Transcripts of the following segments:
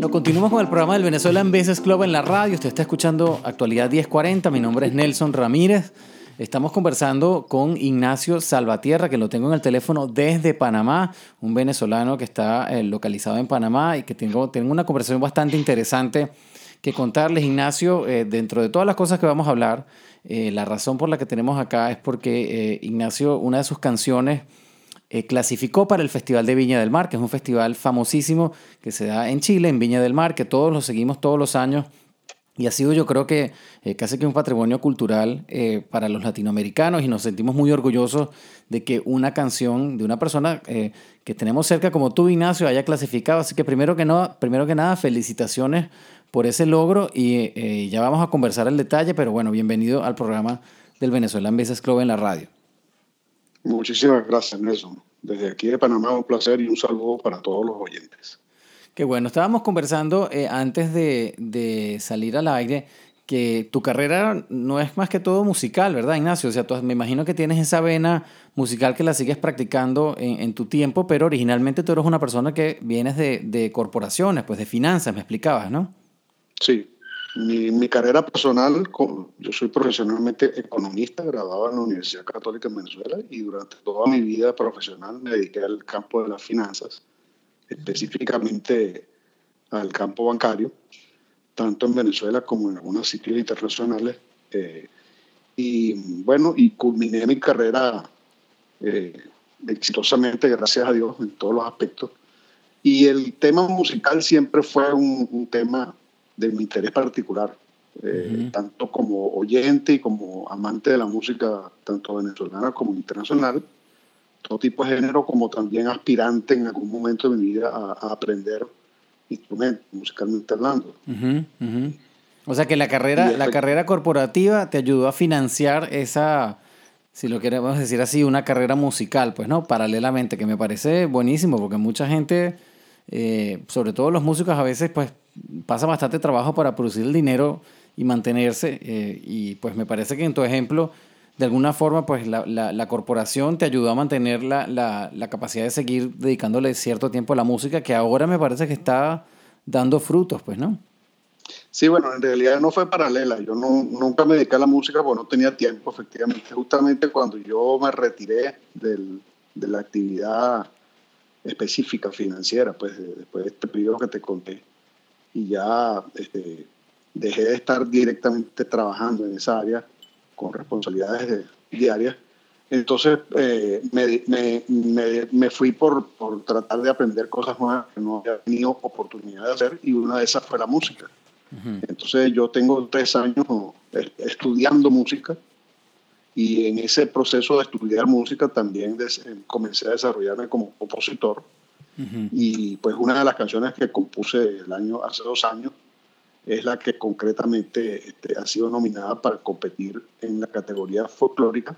Bueno, continuamos con el programa del Venezuelan Business Club en la radio. Usted está escuchando Actualidad 1040. Mi nombre es Nelson Ramírez. Estamos conversando con Ignacio Salvatierra, que lo tengo en el teléfono desde Panamá, un venezolano que está eh, localizado en Panamá y que tengo, tengo una conversación bastante interesante que contarles. Ignacio, eh, dentro de todas las cosas que vamos a hablar, eh, la razón por la que tenemos acá es porque Ignacio, una de sus canciones, clasificó para el Festival de Viña del Mar, que es un festival famosísimo que se da en Chile, en Viña del Mar, que todos lo seguimos todos los años y ha sido yo creo que eh, casi que un patrimonio cultural eh, para los latinoamericanos y nos sentimos muy orgullosos de que una canción de una persona eh, que tenemos cerca como tú, Ignacio, haya clasificado. Así que primero que, primero que nada, felicitaciones por ese logro y ya vamos a conversar el detalle, pero bueno, bienvenido al programa del Venezuelan Business Club en la radio. Muchísimas gracias, Nelson. Desde aquí de Panamá un placer y un saludo para todos los oyentes. Qué bueno, estábamos conversando eh, antes de, salir al aire que tu carrera no es más que todo musical, ¿verdad, Ignacio? O sea, me imagino que tienes esa vena musical que la sigues practicando en, tu tiempo, pero originalmente tú eres una persona que vienes de, corporaciones, pues de finanzas, me explicabas, ¿no? Sí, mi, mi, carrera personal, yo soy profesionalmente economista, graduado en la Universidad Católica de Venezuela y durante toda mi vida profesional me dediqué al campo de las finanzas específicamente al campo bancario, tanto en Venezuela como en algunos sitios internacionales. Eh, y bueno, y culminé mi carrera eh, exitosamente, gracias a Dios, en todos los aspectos. Y el tema musical siempre fue un, tema de mi interés particular, eh, tanto como oyente y como amante de la música, tanto venezolana como internacional todo tipo de género, como también aspirante en algún momento de mi vida a, aprender instrumentos, musicalmente hablando. O sea que la carrera, la carrera corporativa te ayudó a financiar esa, si lo queremos decir así, una carrera musical, pues, ¿no? Paralelamente, que me parece buenísimo, porque mucha gente, eh, sobre todo los músicos, a veces, pues, pasa bastante trabajo para producir el dinero y mantenerse. Eh, y pues me parece que en tu ejemplo de alguna forma, pues la, la, corporación te ayudó a mantener la, la, capacidad de seguir dedicándole cierto tiempo a la música, que ahora me parece que está dando frutos, pues, ¿no? Sí, bueno, en realidad no fue paralela. Yo no, nunca me dediqué a la música porque no tenía tiempo, efectivamente. Justamente cuando yo me retiré del, de la actividad específica financiera, pues después de este periodo que te conté, y ya este, dejé de estar directamente trabajando en esa área, con responsabilidades diarias. Entonces eh, me, me, me, fui por, por, tratar de aprender cosas nuevas que no había tenido oportunidad de hacer y una de esas fue la música. Entonces yo tengo tres años estudiando música y en ese proceso de estudiar música también comencé a desarrollarme como compositor. Y pues una de las canciones que compuse el año, hace dos años es la que concretamente este, ha sido nominada para competir en la categoría folclórica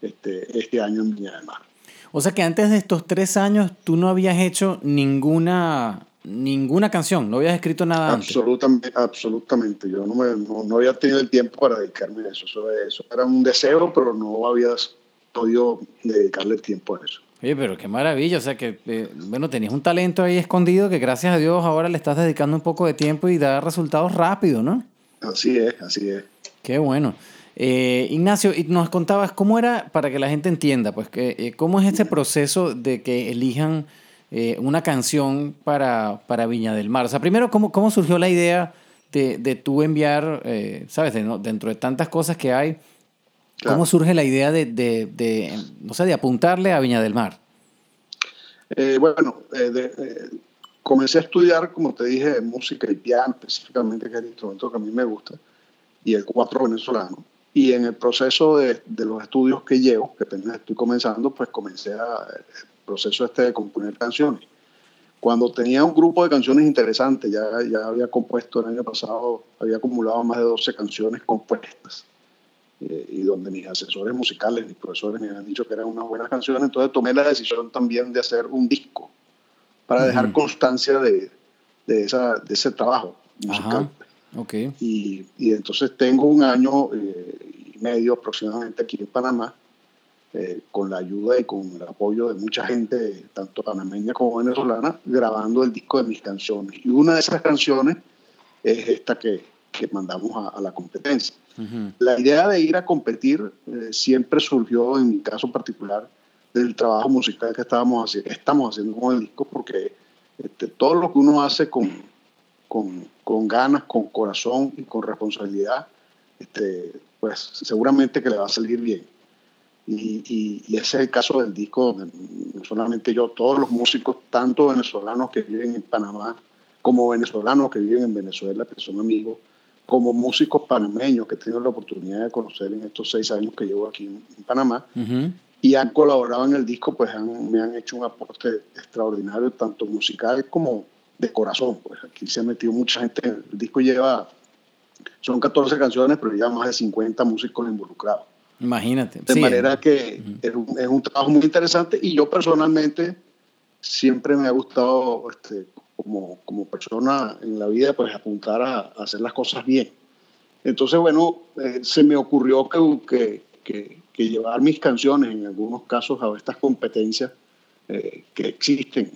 este, este año en Viña del Mar. O sea que antes de estos tres años tú no habías hecho ninguna, ninguna canción, no habías escrito nada absolutamente, Absolutamente, yo no, me, no, había tenido el tiempo para dedicarme a eso. eso. eso. era un deseo, pero no había podido dedicarle tiempo a eso. Oye, pero qué maravilla, o sea que, eh, bueno, tenías un talento ahí escondido que gracias a Dios ahora le estás dedicando un poco de tiempo y da resultados rápido, ¿no? Así es, así es. Qué bueno. Eh, Ignacio, y nos contabas cómo era, para que la gente entienda, pues, que, eh, cómo es ese proceso de que elijan una canción para, para, Viña del Mar. O sea, primero, ¿cómo, cómo surgió la idea de, de tú enviar, sabes, dentro de tantas cosas que hay, ¿Cómo surge la idea de, de, no sé, de apuntarle a Viña del Mar? Eh, bueno, eh, eh, comencé a estudiar, como te dije, música y piano, específicamente, que es el instrumento que a mí me gusta, y el cuatro venezolano. Y en el proceso de, de los estudios que llevo, que apenas estoy comenzando, pues comencé a, el proceso este de componer canciones. Cuando tenía un grupo de canciones interesantes, ya, ya había compuesto el año pasado, había acumulado más de 12 canciones compuestas eh, y donde mis asesores musicales, mis profesores me habían dicho que eran unas buenas canciones, entonces tomé la decisión también de hacer un disco para dejar constancia de, de, esa, de ese trabajo musical. Okay. Y, y, entonces tengo un año eh, y medio aproximadamente aquí en Panamá eh, con la ayuda y con el apoyo de mucha gente, tanto panameña como venezolana, grabando el disco de mis canciones. Y una de esas canciones es esta que, que mandamos a, la competencia. La idea de ir a competir eh, siempre surgió, en mi caso particular, del trabajo musical que estábamos haciendo, estamos haciendo con el disco, porque este, todo lo que uno hace con, con, con, ganas, con corazón y con responsabilidad, este, pues seguramente que le va a salir bien. Y, ese es el caso del disco, no solamente yo, todos los músicos, tanto venezolanos que viven en Panamá, como venezolanos que viven en Venezuela, que son amigos, como músicos panameños que he tenido la oportunidad de conocer en estos seis años que llevo aquí en, Panamá, y han colaborado en el disco, pues me han hecho un aporte extraordinario, tanto musical como de corazón. Pues aquí se ha metido mucha gente, el disco lleva, son 14 canciones, pero ya más de 50 músicos involucrados. Imagínate. De manera que es, un, trabajo muy interesante y yo personalmente siempre me ha gustado este, como, como persona en la vida pues apuntar a, hacer las cosas bien. Entonces, bueno, eh, se me ocurrió que, que, que, llevar mis canciones en algunos casos a estas competencias eh, que existen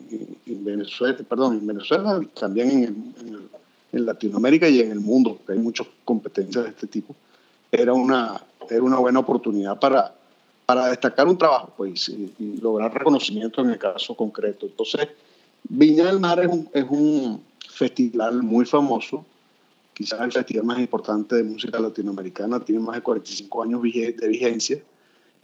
en, Venezuela, perdón, en Venezuela, también en, en, Latinoamérica y en el mundo, que hay muchas competencias de este tipo, era una, era una buena oportunidad para, para destacar un trabajo pues, y, lograr reconocimiento en el caso concreto. Entonces, Viña del Mar es un, es un festival muy famoso, quizás el festival más importante de música latinoamericana, tiene más de 45 años de vigencia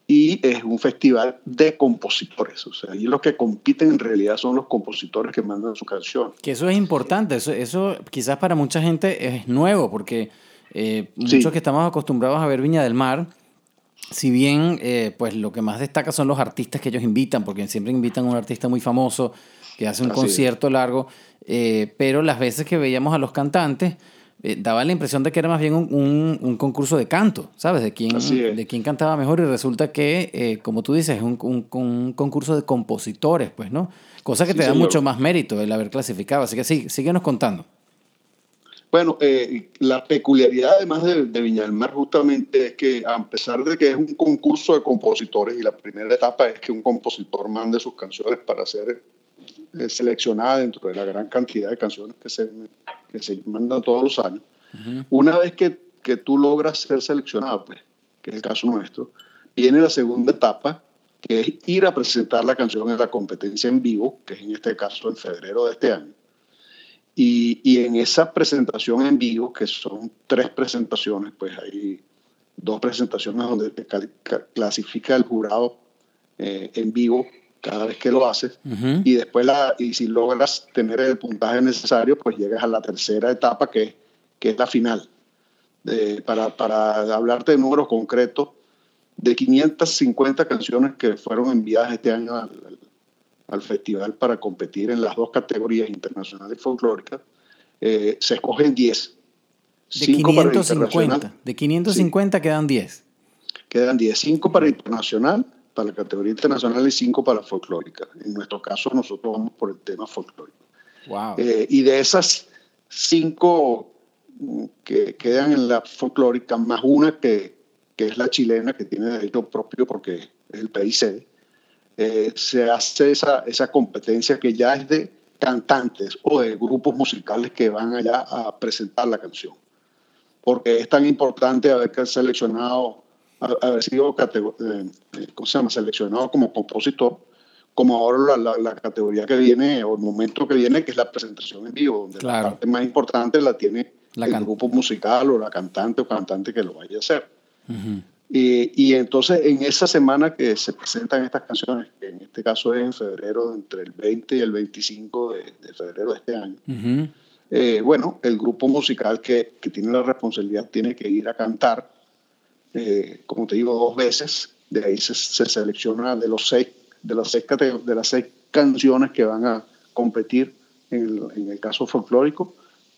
y es un festival de compositores. O sea, y los que compiten en realidad son los compositores que mandan su canción. Que eso es importante, eso, eso quizás para mucha gente es nuevo, porque eh, muchos que estamos acostumbrados a ver Viña del Mar, si bien eh, pues lo que más destaca son los artistas que ellos invitan, porque siempre invitan a un artista muy famoso que hace un concierto largo, eh, pero las veces que veíamos a los cantantes, daba la impresión de que era más bien un, un, concurso de canto, ¿sabes? De quién, de quién cantaba mejor y resulta que, como tú dices, es un, un, concurso de compositores, pues, ¿no? Cosa que te da mucho más mérito el haber clasificado. Así que sí, síguenos contando. Bueno, eh, la peculiaridad además de, de, Viña del Mar justamente es que a pesar de que es un concurso de compositores y la primera etapa es que un compositor mande sus canciones para ser eh, seleccionada dentro de la gran cantidad de canciones que se, que se mandan todos los años, una vez que, que, tú logras ser seleccionado, pues, que es el caso nuestro, viene la segunda etapa, que es ir a presentar la canción en la competencia en vivo, que es en este caso en febrero de este año. Y, y, en esa presentación en vivo, que son tres presentaciones, pues hay dos presentaciones donde te clasifica el jurado eh, en vivo cada vez que lo haces y después la, y si logras tener el puntaje necesario pues llegas a la tercera etapa que, que es la final para, para hablarte de números concretos de 550 canciones que fueron enviadas este año al, al festival para competir en las dos categorías internacionales folclóricas, eh, se escogen 10. De 550. De 550 quedan 10. Quedan 10. 5 para internacional, para la categoría internacional y 5 para folclórica. En nuestro caso, nosotros vamos por el tema folclórico. Wow. Eh, y de esas 5 mm, que quedan en la folclórica, más una que, que es la chilena, que tiene derecho propio porque es el país sede, eh, se hace esa, esa competencia que ya es de cantantes o de grupos musicales que van allá a presentar la canción. Porque es tan importante haber seleccionado, haber sido eh, eh, ¿cómo se llama? seleccionado como compositor, como ahora la, la, categoría que viene o el momento que viene, que es la presentación en vivo, donde la parte más importante la tiene el grupo musical o la cantante o cantante que lo vaya a hacer. Y, entonces en esa semana que se presentan estas canciones, que en este caso es en febrero, entre el 20 y el 25 de, febrero de este año, eh, bueno, el grupo musical que, que, tiene la responsabilidad tiene que ir a cantar, eh, como te digo, dos veces, de ahí se, selecciona de, los seis, de, las seis, de las seis canciones que van a competir en el, en el caso folclórico,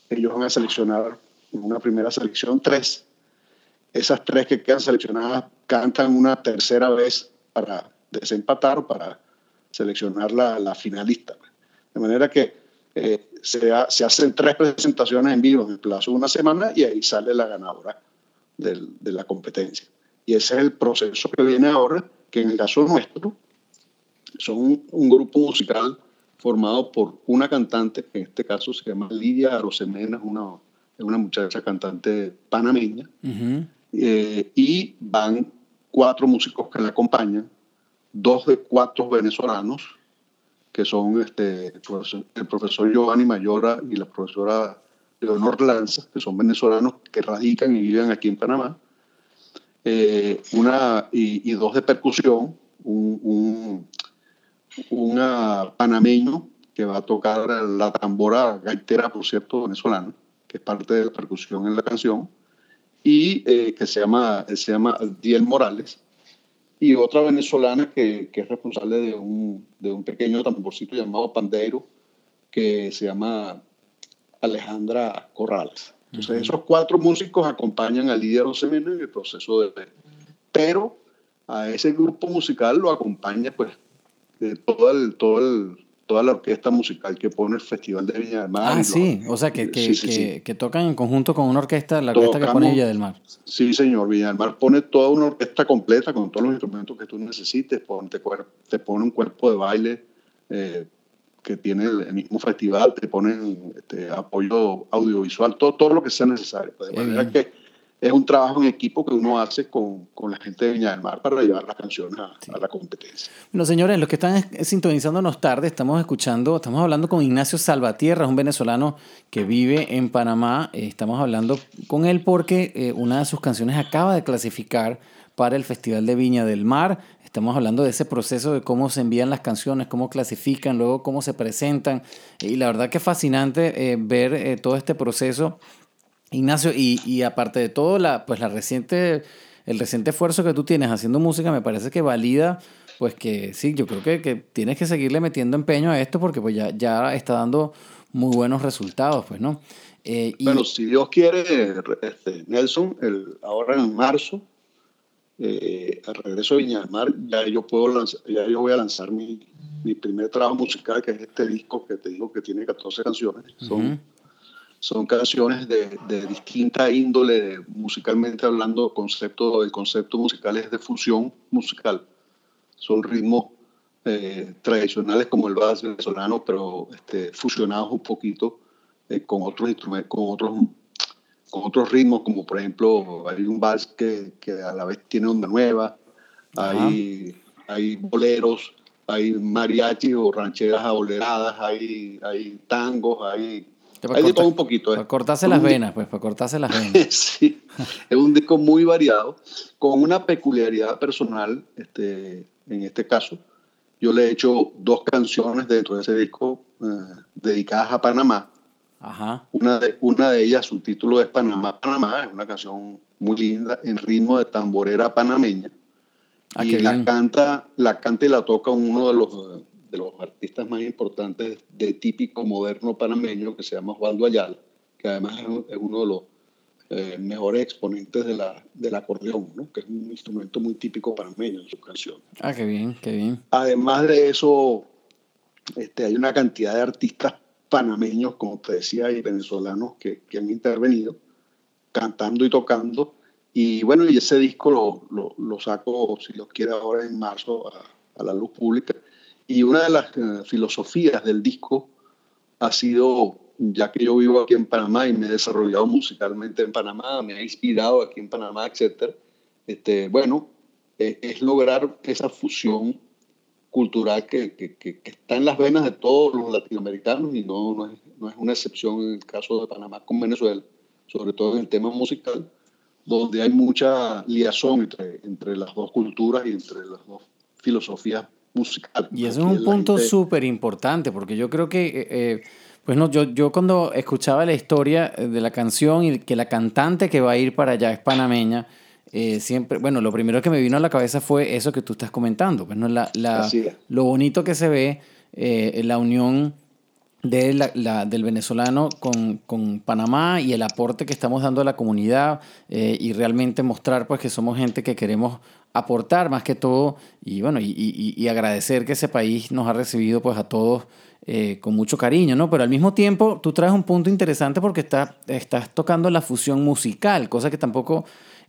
ellos van a seleccionar en una primera selección tres. Esas tres que quedan seleccionadas cantan una tercera vez para desempatar o para seleccionar la, la finalista. De manera que eh, se, se, hacen tres presentaciones en vivo en el plazo de una semana y ahí sale la ganadora del, de la competencia. Y ese es el proceso que viene ahora, que en el caso nuestro son un grupo musical formado por una cantante, que en este caso se llama Lidia Arosemena, es una, una muchacha cantante panameña, eh, y van cuatro músicos que la acompañan, dos de cuatro venezolanos, que son este, el profesor Giovanni Mayora y la profesora Leonor Lanza, que son venezolanos que radican y viven aquí en Panamá, eh, una, y, dos de percusión, un, un, un panameño que va a tocar la tambora gaitera, por cierto, venezolana, que es parte de la percusión en la canción, y eh, que se llama, se llama Diel Morales, y otra venezolana que, que es responsable de un, de un, pequeño tamborcito llamado Pandeiro, que se llama Alejandra Corrales. Entonces, esos cuatro músicos acompañan a Lidia Rosemena en el proceso de... Pero a ese grupo musical lo acompaña pues de todo el, todo el, toda la orquesta musical que pone el Festival de Viña del Mar. Ah, sí, o sea, que, que, que, tocan en conjunto con una orquesta, la orquesta que pone Viña del Mar. Sí, señor, Viña del Mar pone toda una orquesta completa con todos los instrumentos que tú necesites, te, te pone un cuerpo de baile eh, que tiene el, mismo festival, te ponen este, apoyo audiovisual, todo, todo lo que sea necesario. Pues, de manera que es un trabajo en equipo que uno hace con, con, la gente de Viña del Mar para llevar las canciones a, la competencia. Bueno, señores, los que están sintonizándonos tarde, estamos escuchando, estamos hablando con Ignacio Salvatierra, un venezolano que vive en Panamá. Eh, estamos hablando con él porque eh, una de sus canciones acaba de clasificar para el Festival de Viña del Mar. Estamos hablando de ese proceso de cómo se envían las canciones, cómo clasifican, luego cómo se presentan. Y la verdad que es fascinante eh, ver todo este proceso Ignacio, y, y, aparte de todo, la, pues la reciente, el reciente esfuerzo que tú tienes haciendo música me parece que valida, pues que sí, yo creo que, que tienes que seguirle metiendo empeño a esto porque pues ya, ya está dando muy buenos resultados, pues, ¿no? Eh, bueno, si Dios quiere, este, Nelson, el, ahora en marzo, eh, al regreso de Viña del Mar, ya yo, puedo lanzar, ya yo voy a lanzar mi, mi primer trabajo musical, que es este disco que te digo que tiene 14 canciones. Son son canciones de, de distinta índole, musicalmente hablando, concepto, el concepto musical es de fusión musical. Son ritmos eh, tradicionales como el vals venezolano, pero este, fusionados un poquito eh, con otros instrumentos, con otros, con otros ritmos, como por ejemplo hay un vals que, que a la vez tiene onda nueva, hay, hay boleros, hay mariachi o rancheras aboleradas, hay, hay tangos, hay de todo un poquito. ¿eh? Para cortarse las venas, pues, para cortarse las venas. sí, es un disco muy variado, con una peculiaridad personal, este, en este caso. Yo le he hecho dos canciones dentro de ese disco eh, dedicadas a Panamá. Ajá. Una, de, una de ellas, su título es Panamá, Panamá, es una canción muy linda, en ritmo de tamborera panameña. Ah, y la canta, la canta y la toca uno de los de los artistas más importantes de típico moderno panameño, que se llama Osvaldo Ayala, que además es uno de los eh, mejores exponentes de la, del acordeón, ¿no? que es un instrumento muy típico panameño en su canción. Ah, qué bien, qué bien. Además de eso, este, hay una cantidad de artistas panameños, como te decía, y venezolanos que, que han intervenido cantando y tocando. Y bueno, y ese disco lo, lo, lo saco, si lo quiere, ahora en marzo a, a la luz pública. Y una de las eh, filosofías del disco ha sido, ya que yo vivo aquí en Panamá y me he desarrollado musicalmente en Panamá, me ha inspirado aquí en Panamá, etc. Este, bueno, eh, es lograr esa fusión cultural que, que, que, está en las venas de todos los latinoamericanos y no, no, es, no es una excepción en el caso de Panamá con Venezuela, sobre todo en el tema musical, donde hay mucha liazón entre, entre las dos culturas y entre las dos filosofías musical. Y eso es un punto súper importante, porque yo creo que, eh, eh, pues no, yo, yo cuando escuchaba la historia de la canción y que la cantante que va a ir para allá es panameña, eh, siempre, bueno, lo primero que me vino a la cabeza fue eso que tú estás comentando, pues no la, la lo bonito que se ve, la unión de la, del venezolano con, con, Panamá y el aporte que estamos dando a la comunidad y realmente mostrar pues que somos gente que queremos aportar más que todo y bueno, y, y, agradecer que ese país nos ha recibido pues a todos eh, con mucho cariño, ¿no? Pero al mismo tiempo tú traes un punto interesante porque está, estás tocando la fusión musical, cosa que tampoco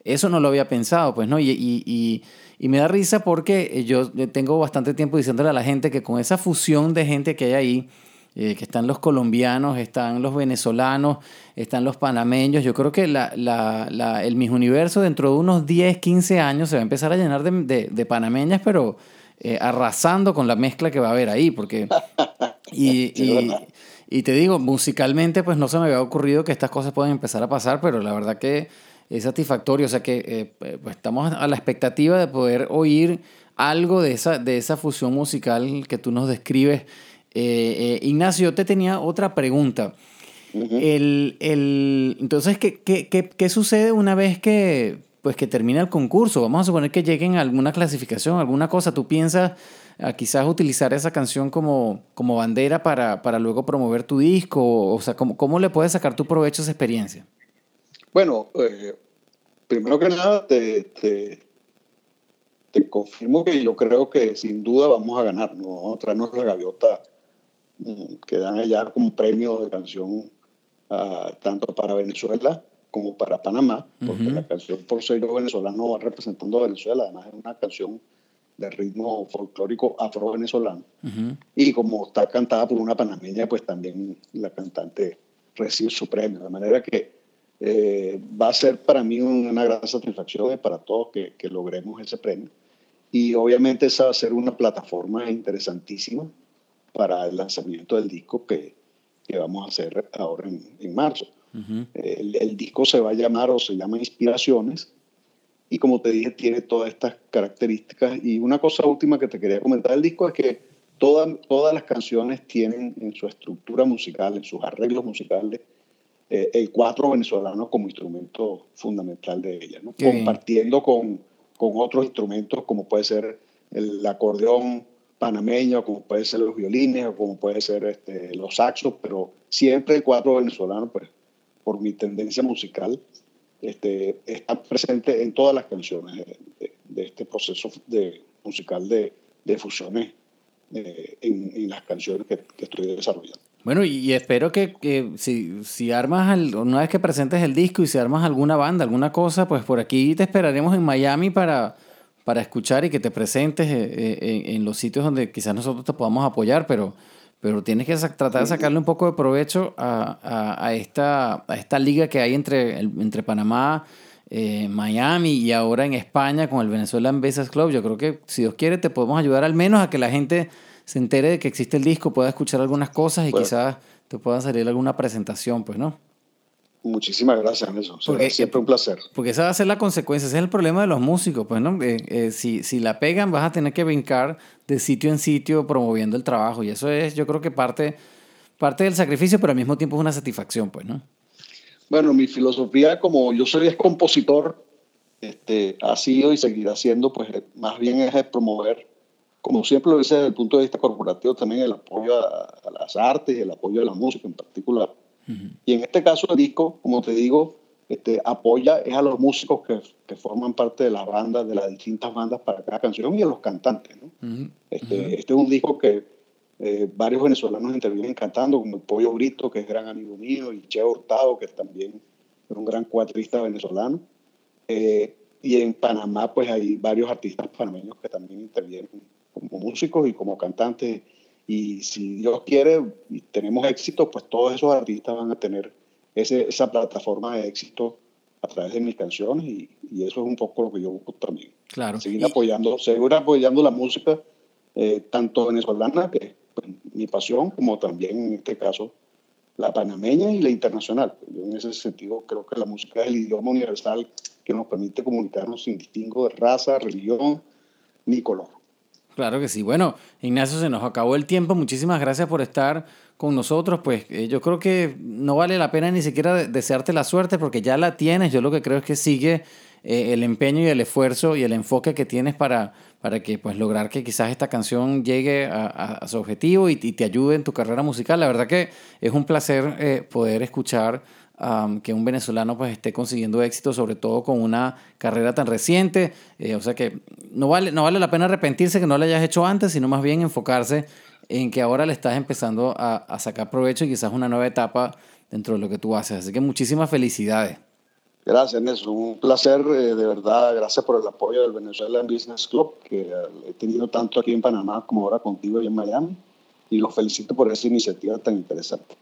Eso no lo había pensado, pues, ¿no? Y, y, y, me da risa porque yo tengo bastante tiempo diciéndole a la gente que con esa fusión de gente que hay ahí, eh, que están los colombianos, están los venezolanos, están los panameños, yo creo que la, la, la, el Miss Universo dentro de unos 10, 15 años se va a empezar a llenar de, de, de panameñas, pero eh, arrasando con la mezcla que va a haber ahí, porque... Y, y, te digo, musicalmente, pues no se me había ocurrido que estas cosas pueden empezar a pasar, pero la verdad que es satisfactorio, o sea que eh, eh, pues estamos a la expectativa de poder oír algo de esa, de esa fusión musical que tú nos describes. Ignacio, yo te tenía otra pregunta. el, el, entonces, ¿qué, qué, qué, qué sucede una vez que, pues que termina el concurso. Vamos a suponer que lleguen a alguna clasificación, alguna cosa. ¿Tú piensas a quizás utilizar esa canción como, como bandera para, para luego promover tu disco? O sea, ¿cómo, ¿cómo le puedes sacar tu provecho a esa experiencia? Bueno, eh, primero que nada te, te, te, confirmo que yo creo que sin duda vamos a ganar. ¿no? Vamos a traernos la gaviota mm, que dan allá como premio de canción uh, tanto para Venezuela como para Panamá, porque la canción por ser venezolano va representando a Venezuela, además es una canción de ritmo folclórico afro-venezolano. Y como está cantada por una panameña, pues también la cantante recibe su premio. De manera que eh, va a ser para mí una gran satisfacción y para todos que, que, logremos ese premio. Y obviamente esa va a ser una plataforma interesantísima para el lanzamiento del disco que, que vamos a hacer ahora en, en marzo. El, disco se va a llamar o se llama Inspiraciones y como te dije tiene todas estas características. Y una cosa última que te quería comentar del disco es que todas todas las canciones tienen en su estructura musical, en sus arreglos musicales, eh, el cuatro venezolano como instrumento fundamental de ella, compartiendo con, con otros instrumentos como puede ser el acordeón panameño, como puede ser los violines, o como puede ser este, los saxos, pero siempre el cuatro venezolano pues, por mi tendencia musical, este, está presente en todas las canciones de, este proceso de, musical de, de fusiones eh, en, en, las canciones que, que, estoy desarrollando. Bueno, y, espero que, que si, si, armas, una vez que presentes el disco y si armas alguna banda, alguna cosa, pues por aquí te esperaremos en Miami para, para escuchar y que te presentes eh, eh, en, en los sitios donde quizás nosotros te podamos apoyar, pero pero tienes que tratar de sacarle un poco de provecho a, a, a esta, a esta liga que hay entre, entre Panamá, eh, Miami y ahora en España con el Venezuelan Basis Club. Yo creo que si Dios quiere te podemos ayudar al menos a que la gente se entere de que existe el disco, pueda escuchar algunas cosas y quizás te pueda salir alguna presentación, pues, ¿no? Muchísimas gracias, Nelson. Porque, siempre un placer. Porque esa va a ser la consecuencia, ese es el problema de los músicos, pues, ¿no? Eh, eh, si, si la pegan, vas a tener que brincar de sitio en sitio promoviendo el trabajo. Y eso es, yo creo que parte, parte del sacrificio, pero al mismo tiempo es una satisfacción, pues, ¿no? Bueno, mi filosofía, como yo soy compositor, este, ha sido y seguirá siendo, pues, más bien es promover, como siempre lo hice desde el punto de vista corporativo, también el apoyo a, a las artes y el apoyo a la música en particular y en este caso el disco, como te digo, este, apoya es a los músicos que, que, forman parte de las bandas, de las distintas bandas para cada canción y a los cantantes. ¿no? este, este, es un disco que eh, varios venezolanos intervienen cantando, como el Pollo Brito, que es gran amigo mío, y Che Hurtado, que también es un gran cuatrista venezolano. Eh, y en Panamá, pues hay varios artistas panameños que también intervienen como músicos y como cantantes y si Dios quiere y tenemos éxito, pues todos esos artistas van a tener ese, esa plataforma de éxito a través de mis canciones y, y, eso es un poco lo que yo busco también. Claro. Seguir apoyando, seguir apoyando la música, eh, tanto venezolana, que es pues, mi pasión, como también en este caso la panameña y la internacional. Yo en ese sentido creo que la música es el idioma universal que nos permite comunicarnos sin distingo de raza, religión ni color. Claro que sí. Bueno, Ignacio, se nos acabó el tiempo. Muchísimas gracias por estar con nosotros. Pues eh, yo creo que no vale la pena ni siquiera desearte la suerte porque ya la tienes. Yo lo que creo es que sigue eh, el empeño y el esfuerzo y el enfoque que tienes para, para que pues lograr que quizás esta canción llegue a, su objetivo y, te ayude en tu carrera musical. La verdad que es un placer eh, poder escuchar que un venezolano pues esté consiguiendo éxito, sobre todo con una carrera tan reciente. Eh, o sea que no vale, no vale la pena arrepentirse que no lo hayas hecho antes, sino más bien enfocarse en que ahora le estás empezando a, a sacar provecho y quizás una nueva etapa dentro de lo que tú haces. Así que muchísimas felicidades. Gracias, Nelson. Un placer, eh, de verdad. Gracias por el apoyo del Venezuela Business Club, que eh, he tenido tanto aquí en Panamá como ahora contigo y en Miami. Y los felicito por esa iniciativa tan interesante.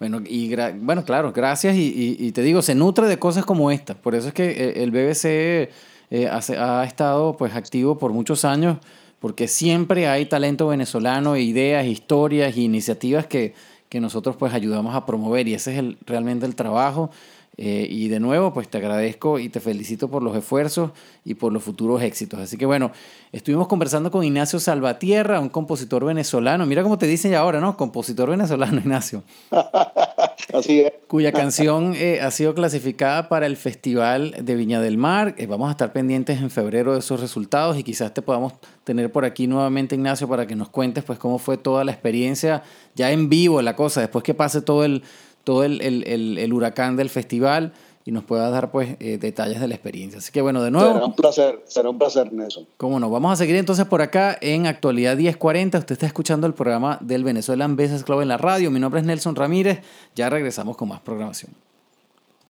Bueno, y bueno, claro, gracias. Y, y, te digo, se nutre de cosas como esta. Por eso es que eh, el BBC ha, ha estado pues, activo por muchos años, porque siempre hay talento venezolano, ideas, historias iniciativas que, que nosotros pues ayudamos a promover. Y ese es el, realmente el trabajo eh, y de nuevo, pues te agradezco y te felicito por los esfuerzos y por los futuros éxitos. Así que bueno, estuvimos conversando con Ignacio Salvatierra, un compositor venezolano. Mira cómo te dicen ya ahora, ¿no? Compositor venezolano, Ignacio. Así es. Cuya canción eh, ha sido clasificada para el Festival de Viña del Mar. Eh, vamos a estar pendientes en febrero de esos resultados y quizás te podamos tener por aquí nuevamente, Ignacio, para que nos cuentes pues cómo fue toda la experiencia ya en vivo, la cosa, después que pase todo el todo el, el, el, huracán del festival y nos pueda dar pues eh, detalles de la experiencia. Así que bueno, de nuevo. Será un placer, será un placer, Nelson. Cómo no, vamos a seguir entonces por acá en Actualidad 1040. Usted está escuchando el programa del Venezuelan Business Club en la radio. Mi nombre es Nelson Ramírez. Ya regresamos con más programación.